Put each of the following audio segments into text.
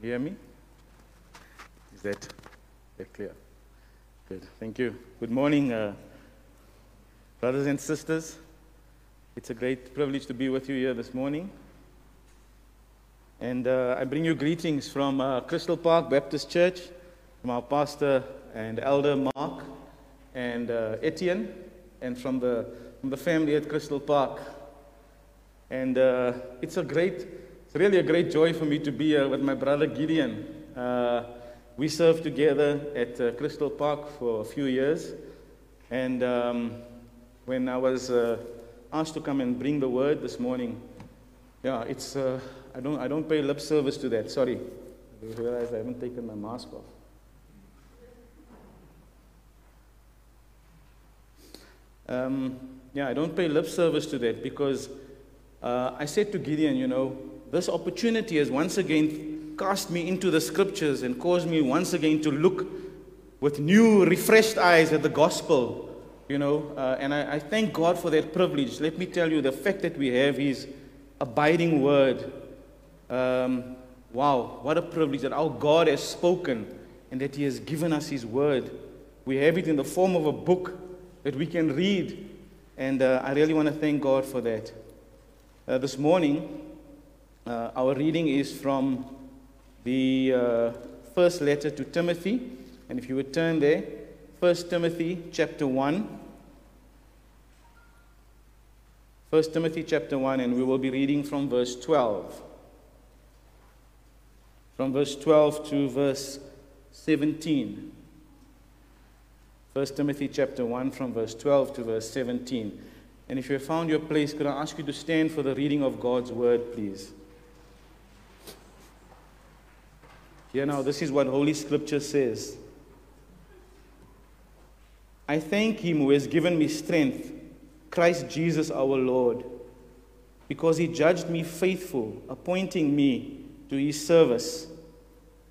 You hear me? Is that, that clear? Good. Thank you. Good morning, uh, brothers and sisters. It's a great privilege to be with you here this morning. And uh, I bring you greetings from uh, Crystal Park Baptist Church, from our pastor and elder Mark and uh, Etienne, and from the, from the family at Crystal Park. And uh, it's a great, it's really a great joy for me to be here with my brother Gideon. Uh, we served together at uh, Crystal Park for a few years. And um, when I was uh, asked to come and bring the word this morning, yeah, it's, uh, I, don't, I don't pay lip service to that. Sorry. I realize I haven't taken my mask off. Um, yeah, I don't pay lip service to that because uh, I said to Gideon, you know, this opportunity has once again cast me into the scriptures and caused me once again to look with new, refreshed eyes at the gospel, you know, uh, and I, I, thank God for that privilege. Let me tell you, the fact that we have His abiding word. Um, wow, what a privilege that our God has spoken and that He has given us His word. We have it in the form of a book that we can read, and uh, I really want to thank God for that. Uh, this morning, uh, our reading is from the uh, first letter to Timothy. And if you would turn there, 1 Timothy chapter 1. 1 Timothy chapter 1, and we will be reading from verse 12. From verse 12 to verse 17. 1 Timothy chapter 1, from verse 12 to verse 17. And if you have found your place, could I ask you to stand for the reading of God's word, please? Here know, this is what Holy Scripture says. I thank Him who has given me strength, Christ Jesus our Lord, because He judged me faithful, appointing me to His service.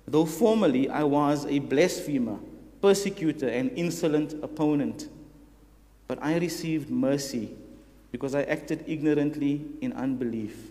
Though formerly I was a blasphemer, persecutor, and insolent opponent, but I received mercy because I acted ignorantly in unbelief.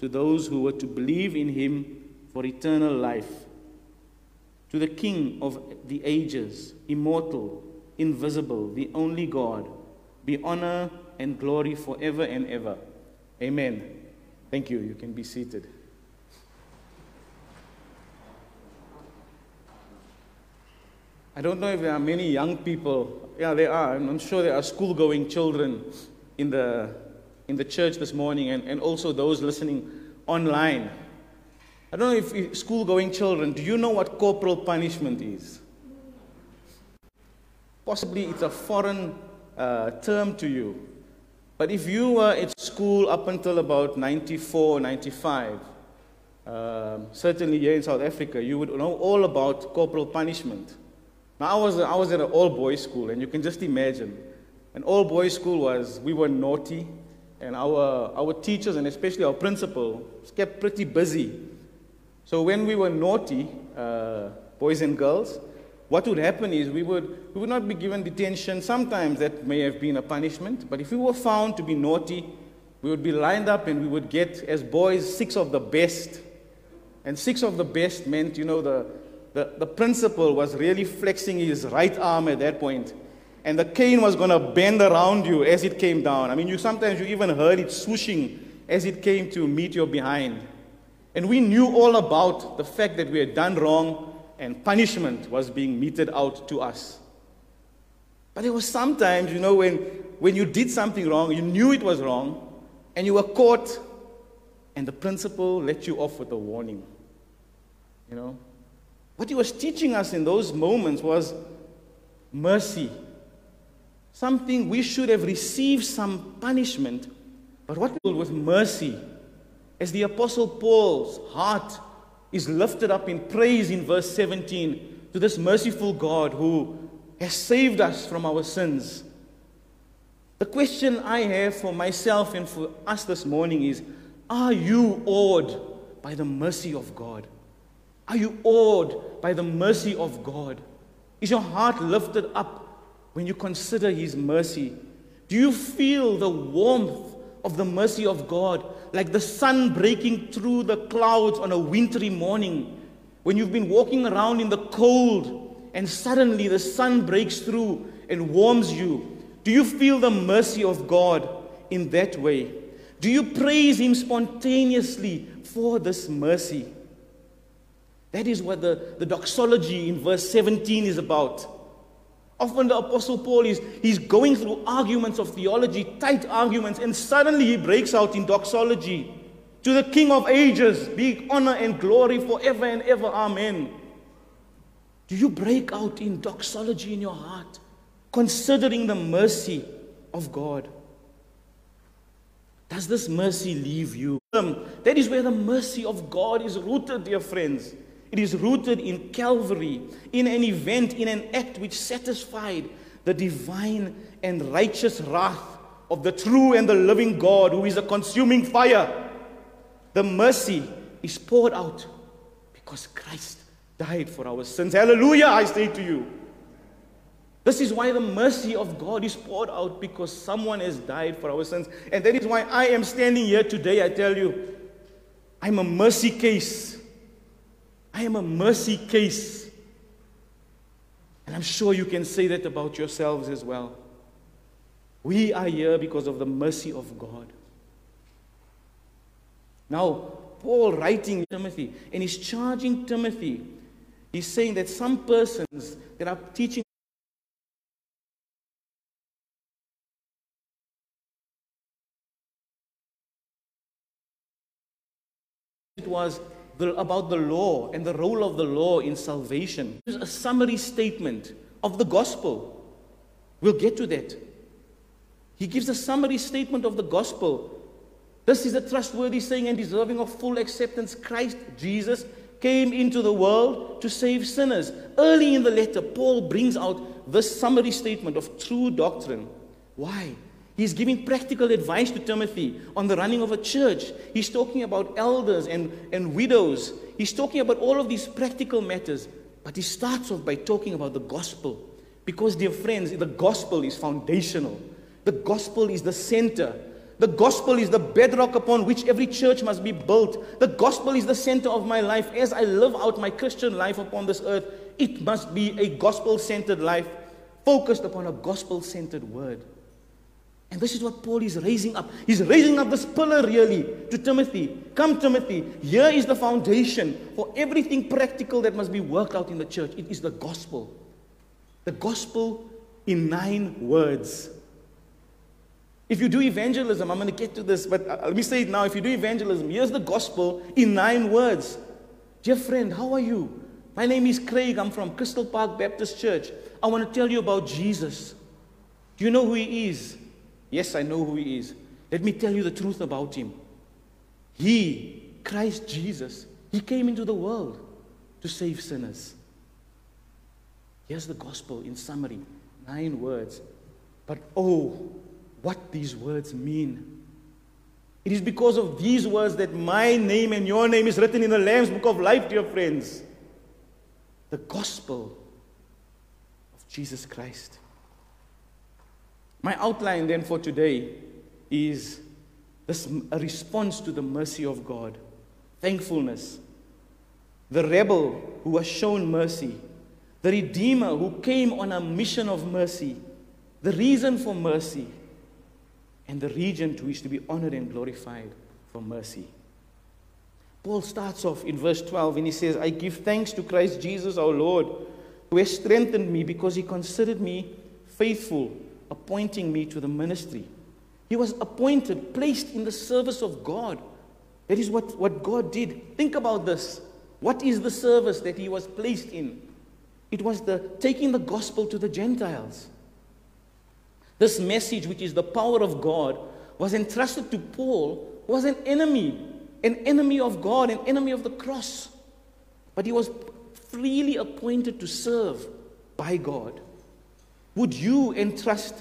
to those who were to believe in him for eternal life. To the King of the ages, immortal, invisible, the only God, be honor and glory forever and ever. Amen. Thank you. You can be seated. I don't know if there are many young people. Yeah, there are. I'm sure there are school going children in the, in the church this morning and, and also those listening online. I don't know if school going children, do you know what corporal punishment is? Possibly it's a foreign uh, term to you. But if you were at school up until about 94, 95, um, certainly here in South Africa, you would know all about corporal punishment. Now, I was, I was at an all boys school, and you can just imagine an all boys school was, we were naughty, and our, our teachers, and especially our principal, kept pretty busy. So when we were naughty, uh, boys and girls, what would happen is we would, we would not be given detention. Sometimes that may have been a punishment, but if we were found to be naughty, we would be lined up and we would get, as boys, six of the best. And six of the best meant, you know, the, the, the principal was really flexing his right arm at that point and the cane was going to bend around you as it came down. I mean, you sometimes you even heard it swooshing as it came to meet your behind. And we knew all about the fact that we had done wrong and punishment was being meted out to us. But there was sometimes, you know, when, when you did something wrong, you knew it was wrong, and you were caught, and the principal let you off with a warning. You know? What he was teaching us in those moments was mercy something we should have received some punishment, but what with mercy, as the Apostle Paul's heart is lifted up in praise in verse 17 to this merciful God who has saved us from our sins. The question I have for myself and for us this morning is Are you awed by the mercy of God? Are you awed by the mercy of God? Is your heart lifted up when you consider His mercy? Do you feel the warmth of the mercy of God like the sun breaking through the clouds on a wintry morning? When you've been walking around in the cold and suddenly the sun breaks through and warms you. Do you feel the mercy of God in that way? Do you praise Him spontaneously for this mercy? That is what the, the doxology in verse 17 is about. Often the Apostle Paul is he's going through arguments of theology, tight arguments, and suddenly he breaks out in doxology. To the King of ages be honor and glory forever and ever. Amen. Do you break out in doxology in your heart, considering the mercy of God? Does this mercy leave you? That is where the mercy of God is rooted, dear friends. It is rooted in Calvary, in an event, in an act which satisfied the divine and righteous wrath of the true and the living God who is a consuming fire. The mercy is poured out because Christ died for our sins. Hallelujah, I say to you. This is why the mercy of God is poured out because someone has died for our sins. And that is why I am standing here today. I tell you, I'm a mercy case. I am a mercy case. And I'm sure you can say that about yourselves as well. We are here because of the mercy of God. Now, Paul writing Timothy, and he's charging Timothy. He's saying that some persons that are teaching it was the, about the law and the role of the law in salvation. There's a summary statement of the gospel. We'll get to that. He gives a summary statement of the gospel. This is a trustworthy saying and deserving of full acceptance. Christ Jesus came into the world to save sinners. Early in the letter, Paul brings out this summary statement of true doctrine. Why? He's giving practical advice to Timothy on the running of a church. He's talking about elders and, and widows. He's talking about all of these practical matters. But he starts off by talking about the gospel. Because, dear friends, the gospel is foundational. The gospel is the center. The gospel is the bedrock upon which every church must be built. The gospel is the center of my life. As I live out my Christian life upon this earth, it must be a gospel centered life focused upon a gospel centered word. And this is what Paul is raising up. He's raising up this pillar really to Timothy. Come, Timothy, here is the foundation for everything practical that must be worked out in the church. It is the gospel. The gospel in nine words. If you do evangelism, I'm going to get to this, but uh, let me say it now. If you do evangelism, here's the gospel in nine words. Dear friend, how are you? My name is Craig. I'm from Crystal Park Baptist Church. I want to tell you about Jesus. Do you know who he is? Yes, I know who he is. Let me tell you the truth about him. He, Christ Jesus, he came into the world to save sinners. Here's the gospel in summary nine words. But oh, what these words mean. It is because of these words that my name and your name is written in the Lamb's book of life, dear friends. The gospel of Jesus Christ. My outline then for today is this a response to the mercy of God, thankfulness. The rebel who was shown mercy, the redeemer who came on a mission of mercy, the reason for mercy, and the regent which to be honored and glorified for mercy. Paul starts off in verse 12 and he says, I give thanks to Christ Jesus our Lord, who has strengthened me because he considered me faithful appointing me to the ministry. He was appointed, placed in the service of God. That is what, what God did. Think about this. What is the service that he was placed in? It was the taking the gospel to the Gentiles. This message, which is the power of God, was entrusted to Paul, was an enemy, an enemy of God, an enemy of the cross. but he was freely appointed to serve by God. Would you entrust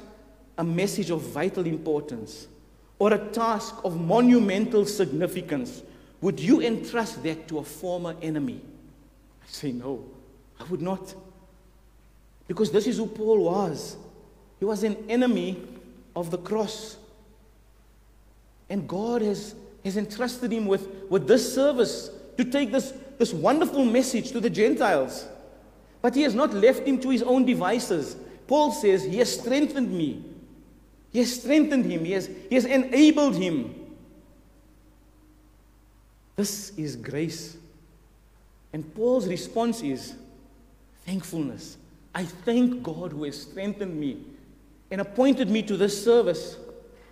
a message of vital importance or a task of monumental significance? Would you entrust that to a former enemy? I say no, I would not. Because this is who Paul was. He was an enemy of the cross. And God has, has entrusted him with, with this service to take this, this wonderful message to the Gentiles. But he has not left him to his own devices. Paul says, He has strengthened me. He has strengthened him. He has, he has enabled him. This is grace. And Paul's response is thankfulness. I thank God who has strengthened me and appointed me to this service.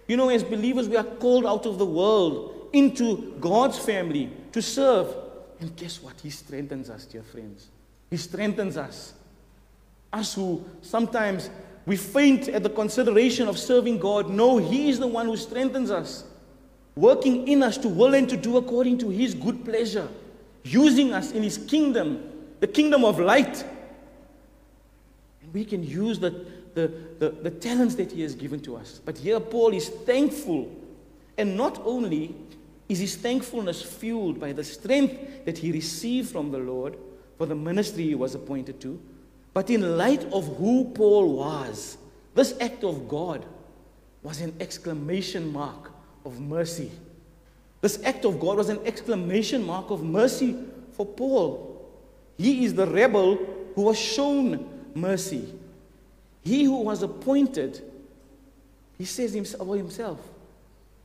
You know, as believers, we are called out of the world into God's family to serve. And guess what? He strengthens us, dear friends. He strengthens us. Us who sometimes we faint at the consideration of serving God. No, He is the one who strengthens us, working in us to will and to do according to His good pleasure, using us in His kingdom, the kingdom of light. And we can use the, the, the, the talents that He has given to us. But here, Paul is thankful. And not only is his thankfulness fueled by the strength that he received from the Lord for the ministry he was appointed to, but in light of who Paul was, this act of God was an exclamation mark of mercy. This act of God was an exclamation mark of mercy for Paul. He is the rebel who was shown mercy. He who was appointed, he says about himself,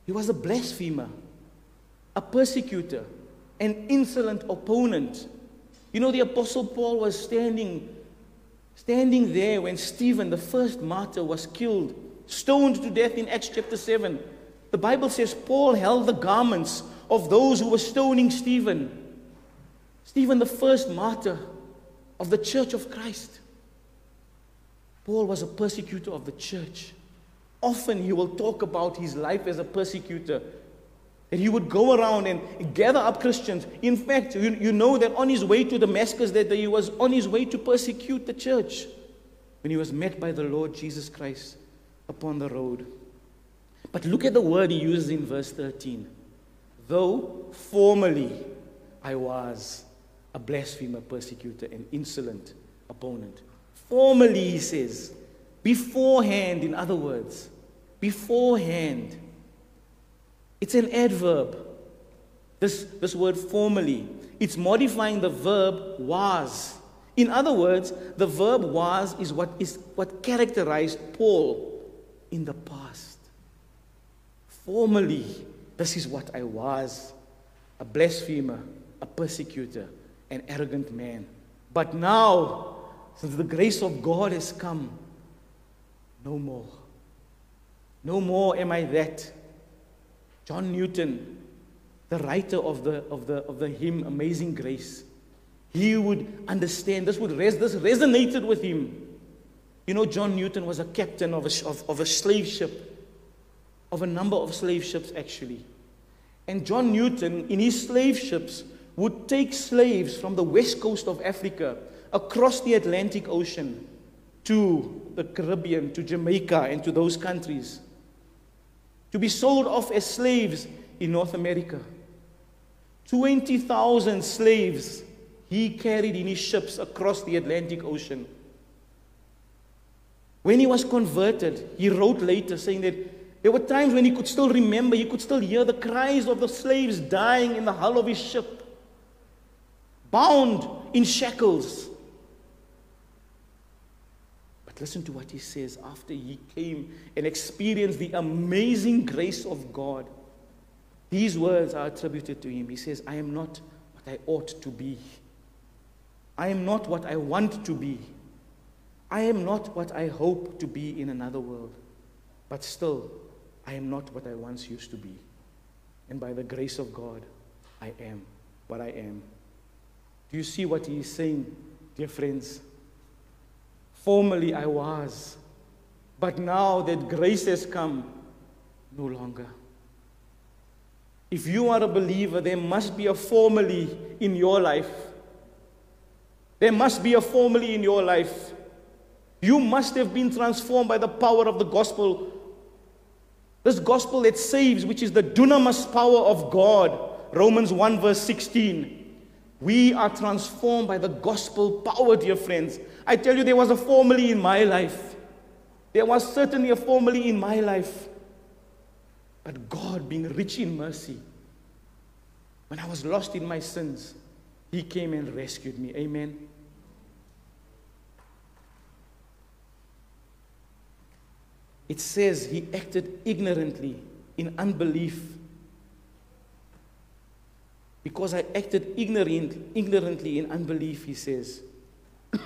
he was a blasphemer a persecutor, an insolent opponent. You know, the Apostle Paul was standing, standing there when Stephen, the first martyr, was killed, stoned to death in Acts chapter 7. The Bible says Paul held the garments of those who were stoning Stephen. Stephen, the first martyr of the church of Christ. Paul was a persecutor of the church. Often he will talk about his life as a persecutor that he would go around and gather up Christians. In fact, you, you know that on his way to Damascus, that he was on his way to persecute the church when he was met by the Lord Jesus Christ upon the road. But look at the word he uses in verse 13. Though formerly I was a blasphemer, persecutor, and insolent opponent. Formerly, he says, beforehand, in other words, beforehand, it's an adverb. This, this word formerly, It's modifying the verb was. In other words, the verb was is what, is what characterized Paul in the past. Formerly, this is what I was a blasphemer, a persecutor, an arrogant man. But now, since the grace of God has come, no more. No more am I that. John Newton, the writer of the, of the, of the hymn Amazing Grace, he would understand, this, would res, this resonated with him. You know, John Newton was a captain of a, of, of a slave ship, of a number of slave ships actually. And John Newton, in his slave ships, would take slaves from the west coast of Africa across the Atlantic Ocean to the Caribbean, to Jamaica, and to those countries to be sold off as slaves in North America. 20,000 slaves he carried in his ships across the Atlantic Ocean. When he was converted, he wrote later saying that there were times when he could still remember, he could still hear the cries of the slaves dying in the hull of his ship, bound in shackles. But listen to what he says after he came and experienced the amazing grace of God. These words are attributed to him. He says, I am not what I ought to be. I am not what I want to be. I am not what I hope to be in another world. But still, I am not what I once used to be. And by the grace of God, I am what I am. Do you see what he is saying, dear friends? Formerly I was, but now that grace has come, no longer. If you are a believer, there must be a formerly in your life. There must be a formerly in your life. You must have been transformed by the power of the gospel. This gospel that saves, which is the dunamis power of God. Romans 1, verse 16. We are transformed by the gospel power, dear friends. I tell you, there was a formula in my life. There was certainly a formula in my life. But God, being rich in mercy, when I was lost in my sins, He came and rescued me. Amen. It says he acted ignorantly in unbelief. Because I acted ignorant, ignorantly in unbelief, he says.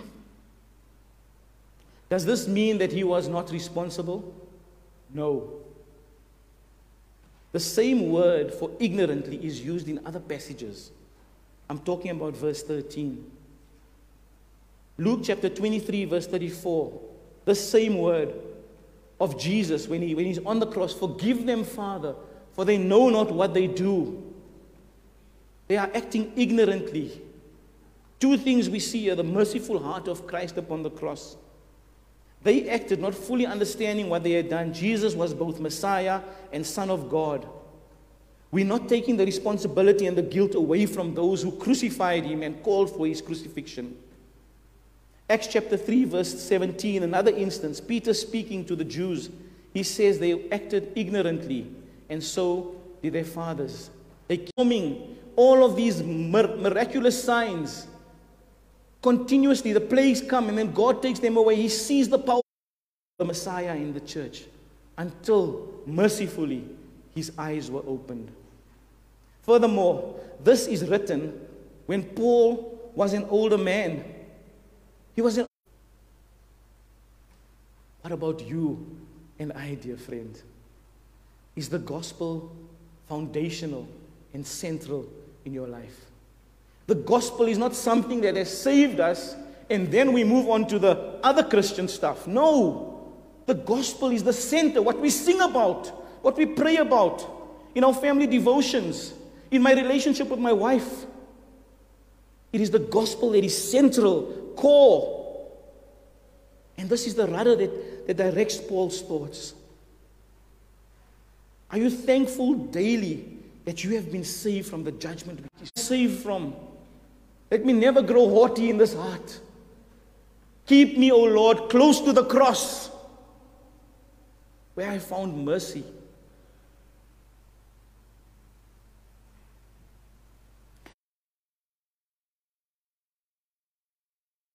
Does this mean that he was not responsible? No. The same word for ignorantly is used in other passages. I'm talking about verse 13. Luke chapter 23, verse 34. The same word of Jesus when, he, when he's on the cross Forgive them, Father, for they know not what they do. They are acting ignorantly. Two things we see are the merciful heart of Christ upon the cross. They acted not fully understanding what they had done. Jesus was both Messiah and Son of God. We're not taking the responsibility and the guilt away from those who crucified him and called for his crucifixion. Acts chapter 3, verse 17, another instance, Peter speaking to the Jews, he says they acted ignorantly, and so did their fathers. They coming all of these miraculous signs continuously. The plagues come, and then God takes them away. He sees the power of the Messiah in the church until mercifully his eyes were opened. Furthermore, this is written when Paul was an older man he was in. What about you and I, dear friend? Is the gospel foundational and central in your life? The gospel is not something that has saved us and then we move on to the other Christian stuff. No. The gospel is the center, what we sing about, what we pray about in our family devotions, in my relationship with my wife. It is the gospel that is central, core. And this is the rudder that, that directs Paul's thoughts. Are you thankful daily that you have been saved from the judgment which is saved from? Let me never grow haughty in this heart. Keep me, O Lord, close to the cross where I found mercy.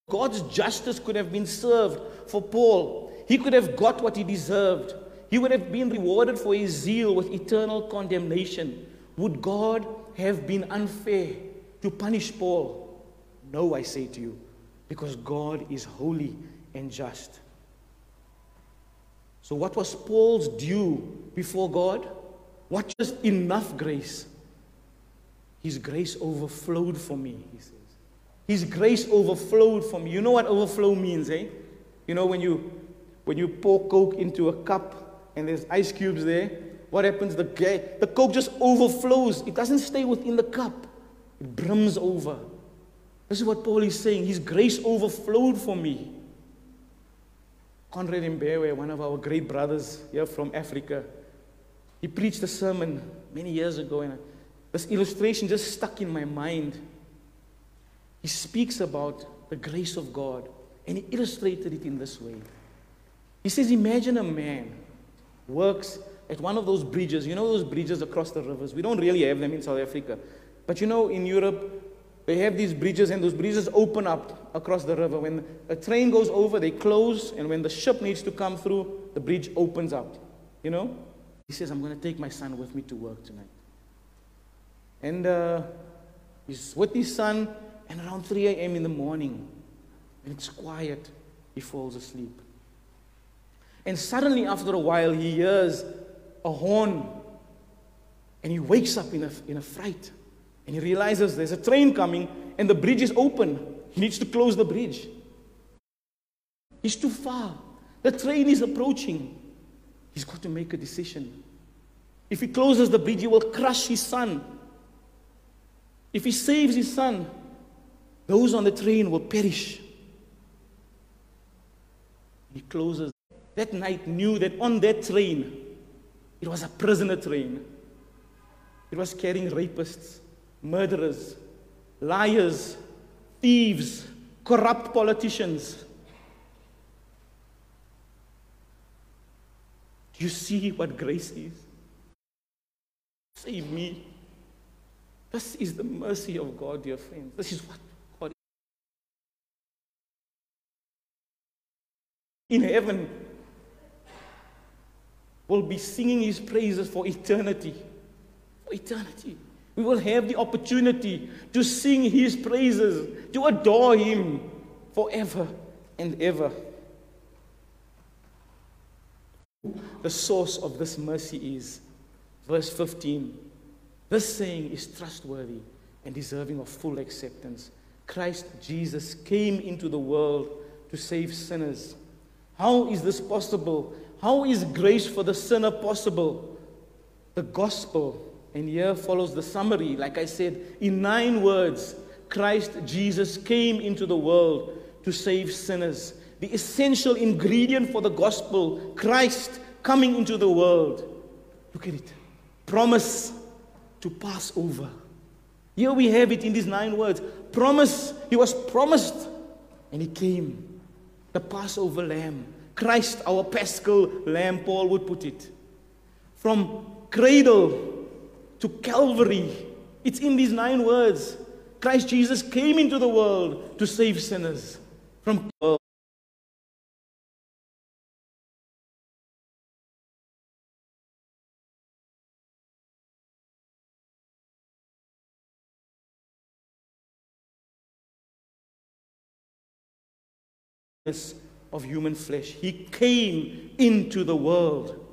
God's justice could have been served for Paul. He could have got what he deserved. He would have been rewarded for his zeal with eternal condemnation. Would God have been unfair to punish Paul? No, I say to you, because God is holy and just. So, what was Paul's due before God? What just enough grace? His grace overflowed for me, he says. His grace overflowed for me. You know what overflow means, eh? You know when you when you pour coke into a cup and there's ice cubes there, what happens? The the coke just overflows. It doesn't stay within the cup. It brims over. This is what Paul is saying. His grace overflowed for me. Conrad Mbewe, one of our great brothers here from Africa, he preached a sermon many years ago, and this illustration just stuck in my mind. He speaks about the grace of God, and he illustrated it in this way. He says, Imagine a man works at one of those bridges. You know those bridges across the rivers? We don't really have them in South Africa. But you know, in Europe, they have these bridges, and those bridges open up across the river. When a train goes over, they close, and when the ship needs to come through, the bridge opens up. You know? He says, I'm going to take my son with me to work tonight. And uh, he's with his son, and around 3 a.m. in the morning, when it's quiet, he falls asleep. And suddenly, after a while, he hears a horn and he wakes up in a, in a fright. And he realizes there's a train coming and the bridge is open. He needs to close the bridge. He's too far. The train is approaching. He's got to make a decision. If he closes the bridge, he will crush his son. If he saves his son, Those on the train will perish. He closes. That night knew that on that train, it was a prisoner train. It was carrying rapists, murderers, liars, thieves, corrupt politicians. Do you see what grace is? Save me. This is the mercy of God, dear friends. This is what God is. In heaven, will be singing his praises for eternity. For eternity. We will have the opportunity to sing his praises, to adore him forever and ever. The source of this mercy is verse 15. This saying is trustworthy and deserving of full acceptance. Christ Jesus came into the world to save sinners. How is this possible? How is grace for the sinner possible? The gospel and here follows the summary, like I said, in nine words Christ Jesus came into the world to save sinners. The essential ingredient for the gospel, Christ coming into the world. Look at it. Promise to pass over. Here we have it in these nine words. Promise. He was promised. And he came. The Passover lamb. Christ, our paschal lamb, Paul would put it. From cradle to Calvary. It's in these nine words. Christ Jesus came into the world to save sinners from of human flesh. He came into the world.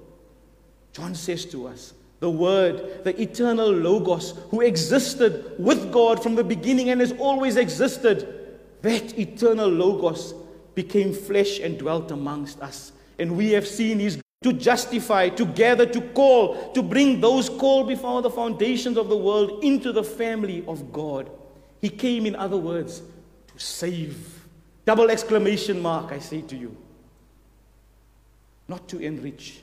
John says to us, the Word, the eternal Logos, who existed with God from the beginning and has always existed, that eternal Logos became flesh and dwelt amongst us. And we have seen His to justify, to gather, to call, to bring those called before the foundations of the world into the family of God. He came, in other words, to save. Double exclamation mark, I say to you. Not to enrich,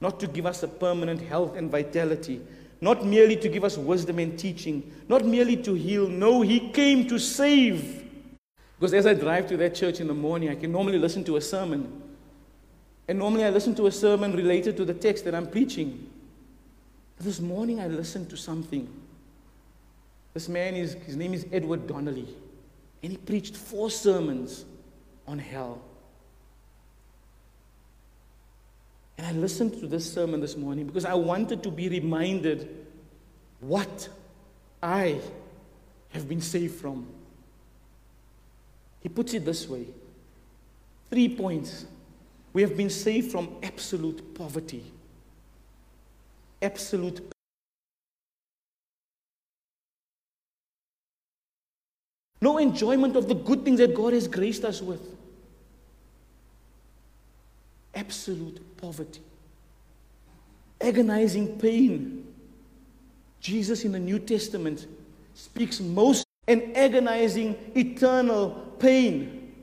not to give us a permanent health and vitality, not merely to give us wisdom and teaching, not merely to heal. No, He came to save. Because as I drive to that church in the morning, I can normally listen to a sermon. And normally I listen to a sermon related to the text that I'm preaching. But this morning I listened to something. This man is, his name is Edward Donnelly. And he preached four sermons on hell. And I listened to this sermon this morning because I wanted to be reminded what I have been saved from. He puts it this way three points. We have been saved from absolute poverty, absolute no enjoyment of the good things that God has graced us with absolute poverty, agonizing pain. Jesus in the New Testament speaks most an agonizing eternal pain,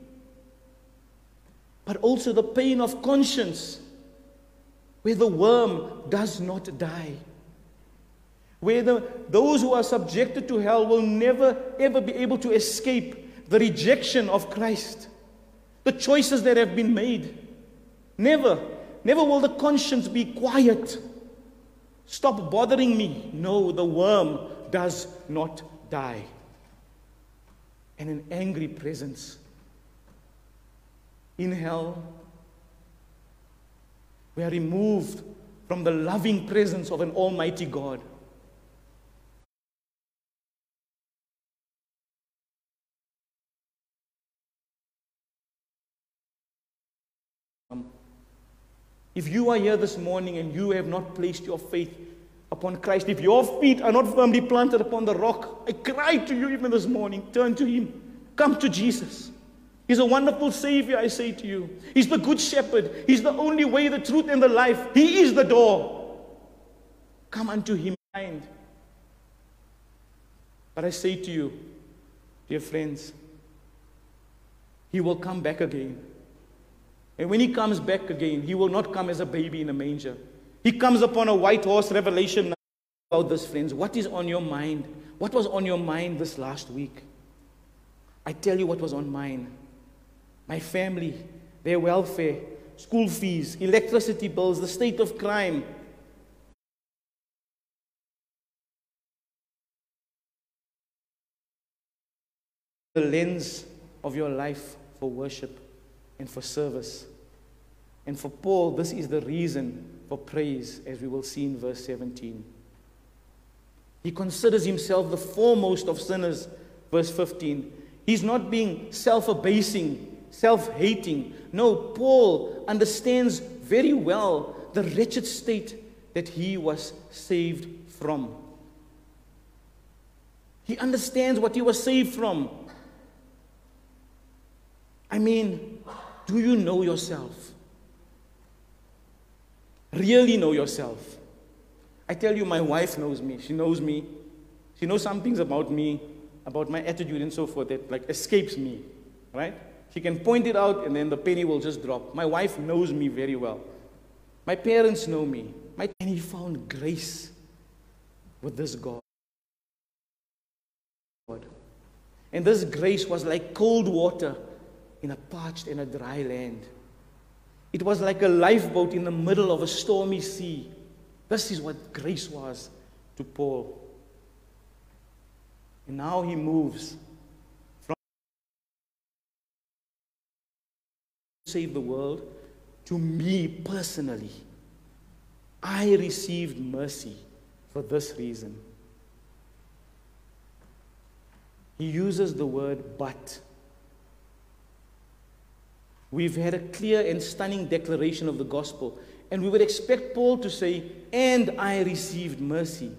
but also the pain of conscience, where the worm does not die. Where the, those who are subjected to hell will never ever be able to escape the rejection of Christ, the choices that have been made. Never, never will the conscience be quiet. Stop bothering me. No, the worm does not die. And an angry presence in hell, we are removed from the loving presence of an almighty God. If you are here this morning and you have not placed your faith upon Christ, if your feet are not firmly planted upon the rock, I cry to you even this morning turn to Him. Come to Jesus. He's a wonderful Savior, I say to you. He's the Good Shepherd. He's the only way, the truth, and the life. He is the door. Come unto Him. But I say to you, dear friends, he will come back again. And when he comes back again, he will not come as a baby in a manger. He comes upon a white horse, Revelation about this, friends. What is on your mind? What was on your mind this last week? I tell you what was on mine my family, their welfare, school fees, electricity bills, the state of crime. The lens of your life for worship and for service. And for Paul, this is the reason for praise, as we will see in verse 17. He considers himself the foremost of sinners, verse 15. He's not being self abasing, self hating. No, Paul understands very well the wretched state that he was saved from. He understands what he was saved from. I mean, do you know yourself? Really know yourself? I tell you, my wife knows me. She knows me. She knows some things about me, about my attitude and so forth that like escapes me, right? She can point it out and then the penny will just drop. My wife knows me very well. My parents know me. My, and he found grace with this God. And this grace was like cold water in a parched and a dry land. It was like a lifeboat in the middle of a stormy sea. This is what grace was to Paul. And now he moves from save the world to me personally. I received mercy for this reason. He uses the word but. We've had a clear and stunning declaration of the gospel, and we would expect Paul to say, And I received mercy.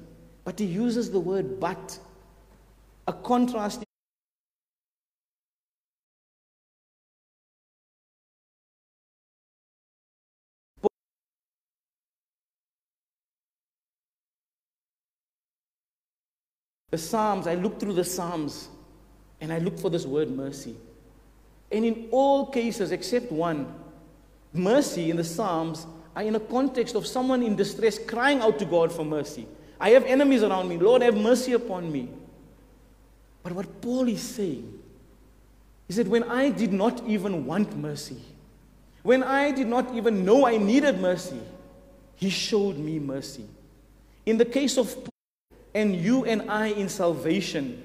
But he uses the word but, a contrast. The Psalms, I look through the Psalms and I look for this word mercy. And in all cases except one, mercy in the Psalms are in a context of someone in distress crying out to God for mercy. I have enemies around me. Lord, have mercy upon me. But what Paul is saying is that when I did not even want mercy, when I did not even know I needed mercy, he showed me mercy. In the case of Paul and you and I in salvation,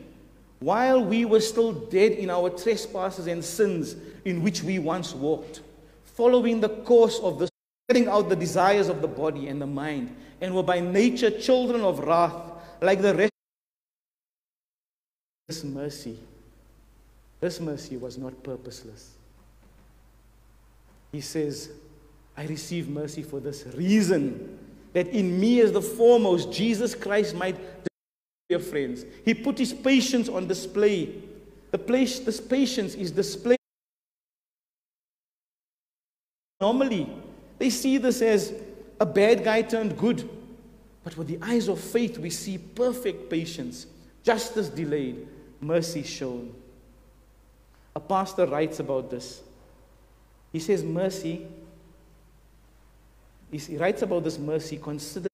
while we were still dead in our trespasses and sins in which we once walked, following the course of the setting out the desires of the body and the mind, and were by nature children of wrath, like the rest. This mercy, this mercy was not purposeless. He says, I receive mercy for this reason that in me as the foremost, Jesus Christ might dear friends. He put his patience on display. The place, this patience is displayed. Normally, they see this as a bad guy turned good. But with the eyes of faith, we see perfect patience, justice delayed, mercy shown. A pastor writes about this. He says, Mercy, he writes about this mercy, consider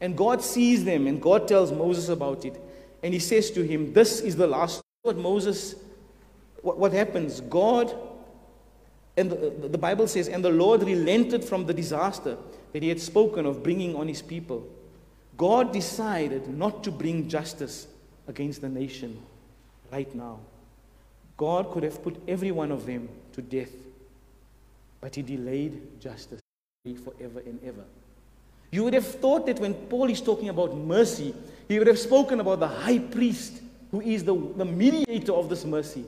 and God sees them, and God tells Moses about it. And he says to him, This is the last. What Moses, what, what happens? God, and the, the Bible says, and the Lord relented from the disaster that he had spoken of bringing on his people. God decided not to bring justice against the nation right now. God could have put every one of them to death, but he delayed justice forever and ever. You would have thought that when Paul is talking about mercy, he would have spoken about the high priest who is the, the mediator of this mercy.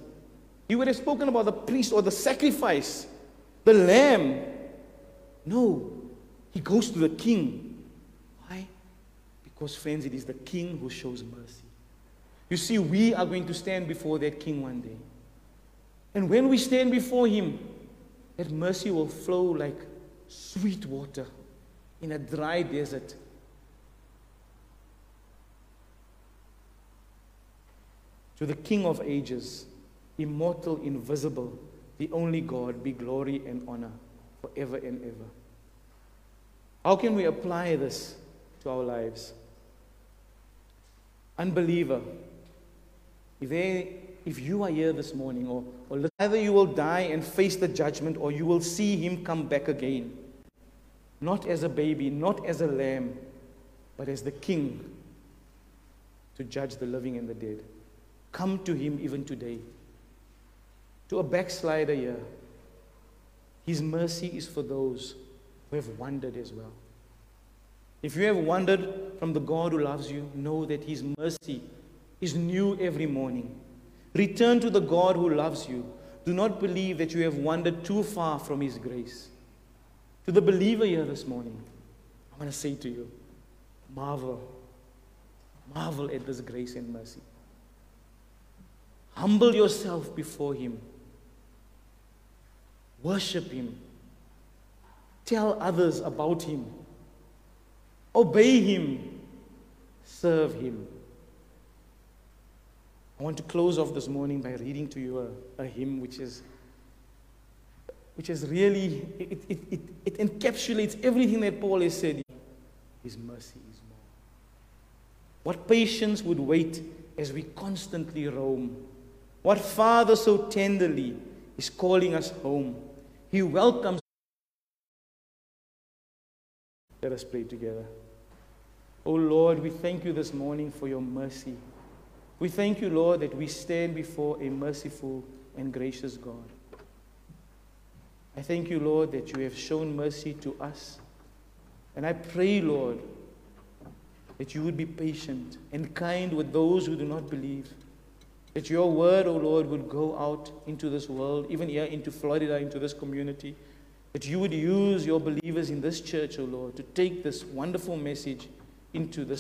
He would have spoken about the priest or the sacrifice, the lamb. No, he goes to the king. Why? Because, friends, it is the king who shows mercy. You see, we are going to stand before that king one day. And when we stand before him, that mercy will flow like sweet water in a dry desert. To the King of ages, immortal, invisible, the only God, be glory and honor forever and ever. How can we apply this to our lives? Unbeliever, if, they, if you are here this morning, or, or either you will die and face the judgment, or you will see him come back again, not as a baby, not as a lamb, but as the king to judge the living and the dead. Come to him even today. To a backslider here, his mercy is for those who have wandered as well. If you have wandered from the God who loves you, know that his mercy is new every morning. Return to the God who loves you. Do not believe that you have wandered too far from his grace. To the believer here this morning, I want to say to you, marvel. Marvel at this grace and mercy. Humble yourself before him. Worship him. Tell others about him. Obey him. Serve him. I want to close off this morning by reading to you a, a hymn which is which is really it, it, it, it encapsulates everything that Paul has said. His mercy is more. What patience would wait as we constantly roam. What Father so tenderly is calling us home. He welcomes. Let us pray together. Oh Lord, we thank you this morning for your mercy. We thank you, Lord, that we stand before a merciful and gracious God. I thank you, Lord, that you have shown mercy to us. And I pray, Lord, that you would be patient and kind with those who do not believe. That your word, O oh Lord, would go out into this world, even here into Florida, into this community. That you would use your believers in this church, O oh Lord, to take this wonderful message into this